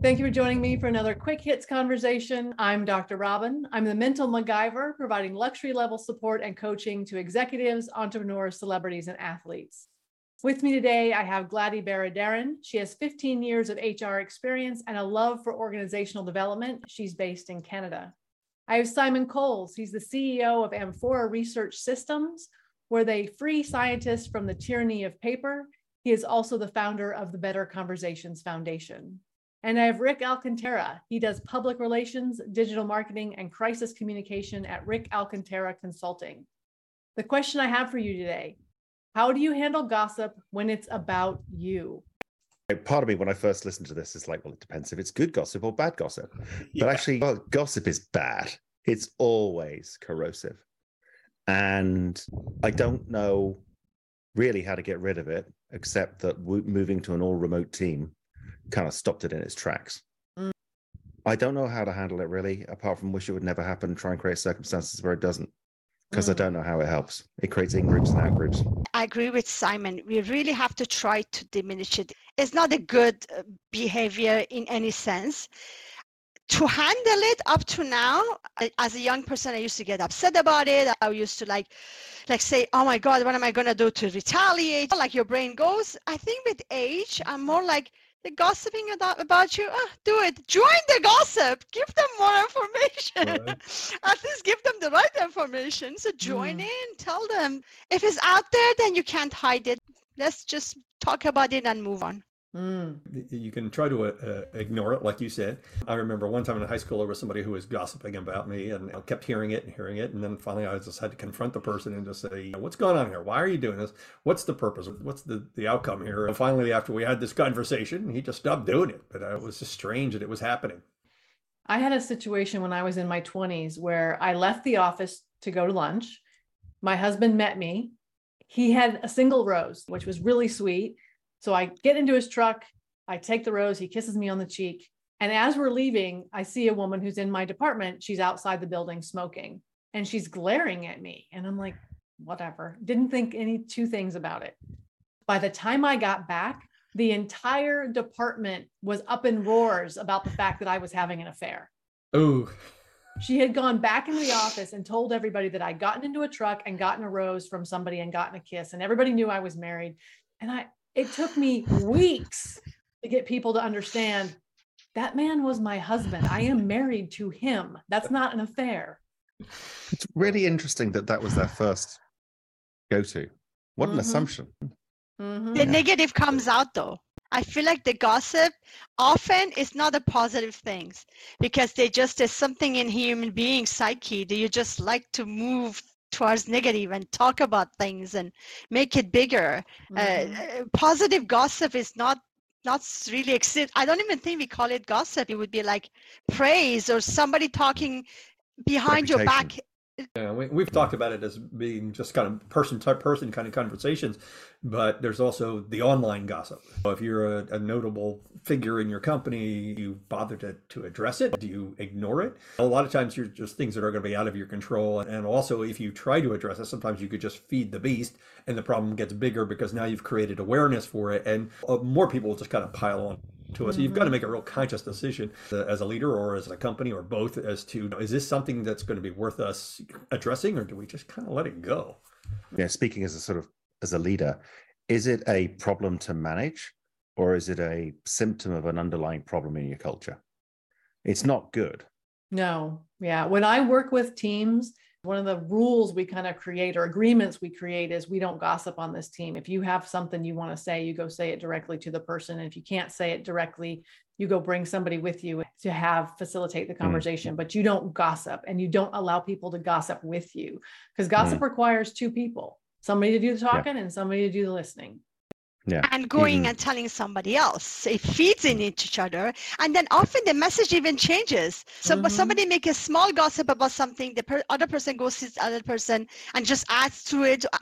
Thank you for joining me for another quick hits conversation. I'm Dr. Robin. I'm the mental MacGyver, providing luxury level support and coaching to executives, entrepreneurs, celebrities, and athletes. With me today, I have Gladys Baradaran. She has 15 years of HR experience and a love for organizational development. She's based in Canada. I have Simon Coles. He's the CEO of Amphora Research Systems, where they free scientists from the tyranny of paper. He is also the founder of the Better Conversations Foundation. And I have Rick Alcantara. He does public relations, digital marketing, and crisis communication at Rick Alcantara Consulting. The question I have for you today How do you handle gossip when it's about you? Part of me, when I first listened to this, is like, well, it depends if it's good gossip or bad gossip. Yeah. But actually, well, gossip is bad. It's always corrosive. And I don't know really how to get rid of it, except that moving to an all remote team kind of stopped it in its tracks. Mm. I don't know how to handle it really, apart from wish it would never happen, try and create circumstances where it doesn't, because I Mm. don't know how it helps. It creates in groups and out groups. I agree with Simon. We really have to try to diminish it. It's not a good uh, behavior in any sense. To handle it up to now, as a young person, I used to get upset about it. I used to like, like say, "Oh my God, what am I gonna do to retaliate?" Like your brain goes. I think with age, I'm more like the gossiping about, about you. Ah, do it. Join the gossip. Give them more information. At least give them the right information. So join Mm. in. Tell them if it's out there, then you can't hide it. Let's just talk about it and move on. Mm. You can try to uh, uh, ignore it, like you said. I remember one time in high school, there was somebody who was gossiping about me, and I kept hearing it and hearing it. And then finally, I just had to confront the person and just say, What's going on here? Why are you doing this? What's the purpose? What's the, the outcome here? And finally, after we had this conversation, he just stopped doing it. But uh, it was just strange that it was happening. I had a situation when I was in my 20s where I left the office to go to lunch. My husband met me. He had a single rose, which was really sweet. So I get into his truck, I take the rose, he kisses me on the cheek. And as we're leaving, I see a woman who's in my department. She's outside the building smoking and she's glaring at me. And I'm like, whatever. Didn't think any two things about it. By the time I got back, the entire department was up in roars about the fact that I was having an affair. Oh, She had gone back into the office and told everybody that I'd gotten into a truck and gotten a rose from somebody and gotten a kiss, and everybody knew I was married. And I, it took me weeks to get people to understand that man was my husband. I am married to him. That's not an affair. It's really interesting that that was their first go to. What an Mhm. assumption. Mhm. The Yeah. negative comes out though. I feel like the gossip often is not a positive things because they just there's something in human being psyche that you just like to move towards negative and talk about things and make it bigger. Uh, uh, positive gossip is not not really exist. I don't even think we call it gossip. It would be like praise or somebody talking behind your back. Yeah, we, we've talked about it as being just kind of person to person kind of conversations, but there's also the online gossip. So if you're a, a notable figure in your company, you bother to, to address it? Do you ignore it? A lot of times, you're just things that are going to be out of your control. And also, if you try to address it, sometimes you could just feed the beast, and the problem gets bigger because now you've created awareness for it, and uh, more people just kind of pile on to us. So you've got to make a real conscious decision as a leader or as a company or both as to is this something that's going to be worth us addressing or do we just kind of let it go? Yeah, speaking as a sort of as a leader, is it a problem to manage or is it a symptom of an underlying problem in your culture? It's not good. No, yeah. When I work with teams, one of the rules we kind of create or agreements we create is we don't gossip on this team. If you have something you want to say, you go say it directly to the person. And if you can't say it directly, you go bring somebody with you to have facilitate the mm. conversation, but you don't gossip and you don't allow people to gossip with you because gossip mm. requires two people somebody to do the talking and somebody to do the listening. Yeah. and going Even- and telling somebody else. It feeds in each other, and then often the message even changes. So, but Mhm. somebody make a small gossip about something, the per- other person goes to the other person and just adds to it uh,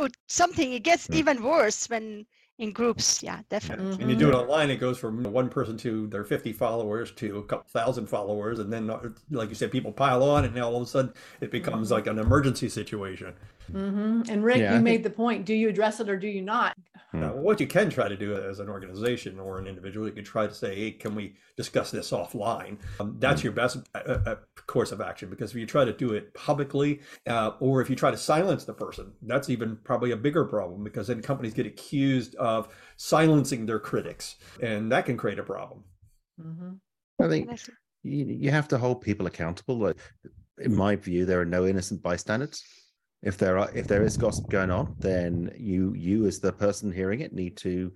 or something. It gets Mm. even worse when in groups. Yeah, definitely. And you do it online, it goes from one person to their 50 followers to a couple thousand followers. And then, uh, like you said, people pile on, and now all of a sudden it becomes Mhm. like an emergency situation. Mm-hmm. And Rick, Yeah, you I made the point. Do you address it or do you not? Now, what you can try to do as an organization or an individual, you can try to say, "Hey, can we discuss this offline?" Um, that's your best uh, uh, course of action because if you try to do it publicly, uh, or if you try to silence the person, that's even probably a bigger problem because then companies get accused of silencing their critics, and that can create a problem. Mm-hmm. I think you, you have to hold people accountable. Like, in my view, there are no innocent bystanders. If there are, if there is gossip going on, then you, you as the person hearing it, need to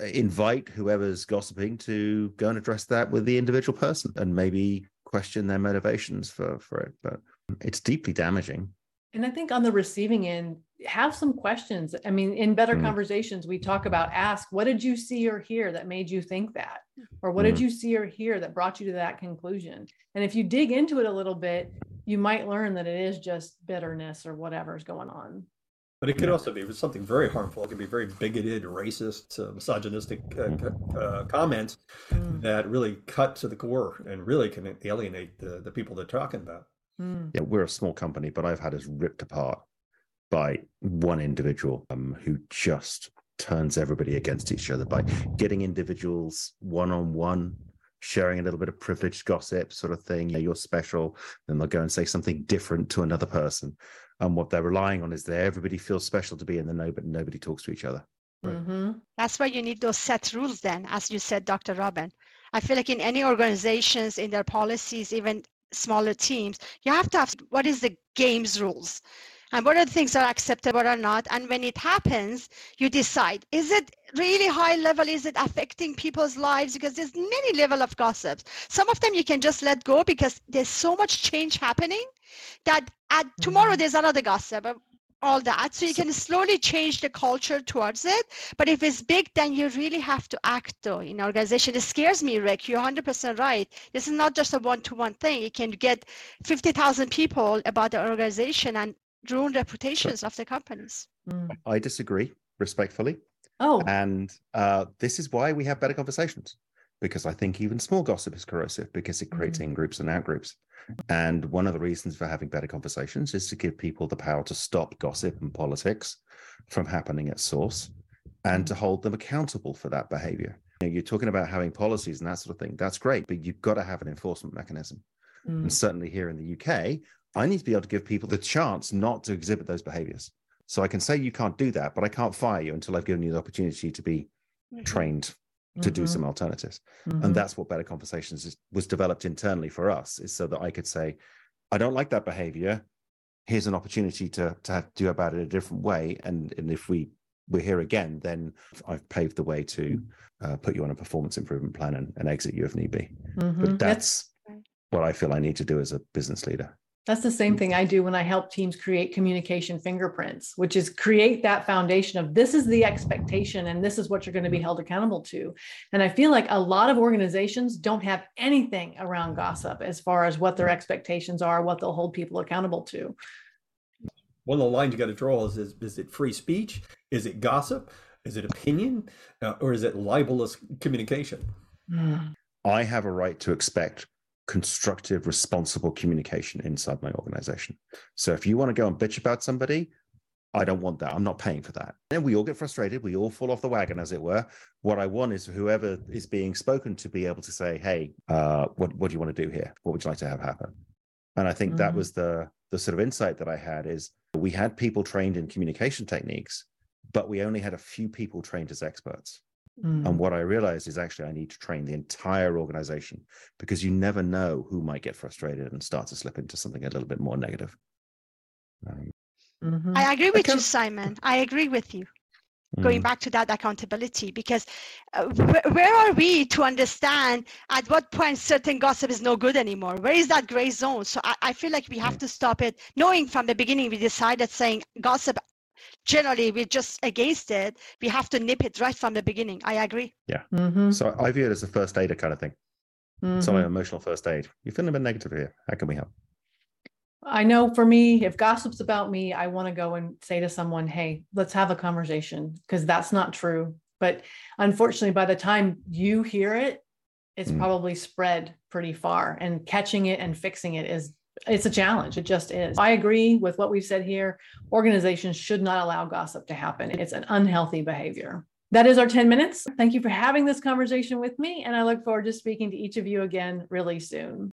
uh, invite whoever's gossiping to go and address that with the individual person, and maybe question their motivations for for it. But it's deeply damaging. And I think on the receiving end, have some questions. I mean, in better Mm. conversations, we talk about ask, what did you see or hear that made you think that? Or what did Mm. you see or hear that brought you to that conclusion? And if you dig into it a little bit, you might learn that it is just bitterness or whatever's going on. But it could also be something very harmful. It could be very bigoted, racist, uh, misogynistic uh, uh, comments Mm, that really cut to the core and really can alienate the, the people they're talking about. mm, Yeah, we're a small company, but I've had us ripped apart by one individual um, who just turns everybody against each other by getting individuals one on one, sharing a little bit of privileged gossip, sort of thing. Yeah, you're special. Then they'll go and say something different to another person. And what they're relying on is that everybody feels special to be in the know, but nobody talks to each other. Right. mhm, That's why you need those set rules then, as you said, Dr. Robin. I feel like in any organizations, in their policies, even smaller teams, you have to have what is the game's rules and what are the things that are acceptable or not. And when it happens, you decide, is it really high level? Is it affecting people's lives? Because there's many level of gossips. Some of them you can just let go because there's so much change happening that at tomorrow Mhm. there's another gossip. All that. So you can slowly change the culture towards it. But if it's big, then you really have to act though in organization. It scares me, Rick. You're 100% right. This is not just a one-to-one thing. You can get 50,000 people about the organization and ruin reputations of the companies. mm. I disagree respectfully. Oh, And uh, this is why we have better conversations, because I think even small gossip is corrosive because it creates in groups and out groups. And one of the reasons for having better conversations is to give people the power to stop gossip and politics from happening at source and to hold them accountable for that behavior. You know, you're talking about having policies and that sort of thing. That's great, but you've got to have an enforcement mechanism. mm, And certainly here in the UK, I need to be able to give people the chance not to exhibit those behaviors. So I can say you can't do that, but I can't fire you until I've given you the opportunity to be trained to do some alternatives. mhm. And that's what Better Conversations is, was developed internally for us, is so that I could say, I don't like that behavior. Here's an opportunity to to have, do about it a different way. And and if we we're here again, then I've paved the way to uh, put you on a performance improvement plan and, and exit you if need be. Mhm. But That's that's what I feel I need to do as a business leader. That's the same thing I do when I help teams create communication fingerprints, which is create that foundation of this is the expectation and this is what you're going to be held accountable to. And I feel like a lot of organizations don't have anything around gossip as far as what their expectations are, what they'll hold people accountable to. One of the lines you got to draw is, is is it free speech? Is it gossip? Is it opinion? Uh, or is it libelous communication? I have a right to expect constructive, responsible communication inside my organization. So if you want to go and bitch about somebody, I don't want that. I'm not paying for that. And we all get frustrated. We all fall off the wagon, as it were. What I want is whoever is being spoken to be able to say, "Hey, uh, what what do you want to do here? What would you like to have happen?" And I think that Mhm. was the the sort of insight that I had is we had people trained in communication techniques, but we only had a few people trained as experts. Mm. And what I realized is actually I need to train the entire organization because you never know who might get frustrated and start to slip into something a little bit more negative. Um, Mhm. I agree with you, Simon. I agree with you. Going mm, back to that accountability, because uh, wh- where are we to understand at what point certain gossip is no good anymore? Where is that gray zone? So I, I feel like we have to stop it, knowing from the beginning we decided saying gossip. Generally, we're just against it. We have to nip it right from the beginning. I agree. Mhm. So I view it as a first aider kind of thing. It's Mhm. like emotional first aid. You're feeling a bit negative here. How can we help? I know for me, if gossip's about me, I want to go and say to someone, hey, let's have a conversation because that's not true. But unfortunately, by the time you hear it, it's Mm. probably spread pretty far and catching it and fixing it is it's a challenge. It just is. I agree with what we've said here. Organizations should not allow gossip to happen. It's an unhealthy behavior. That is our 10 minutes. Thank you for having this conversation with me. And I look forward to speaking to each of you again really soon.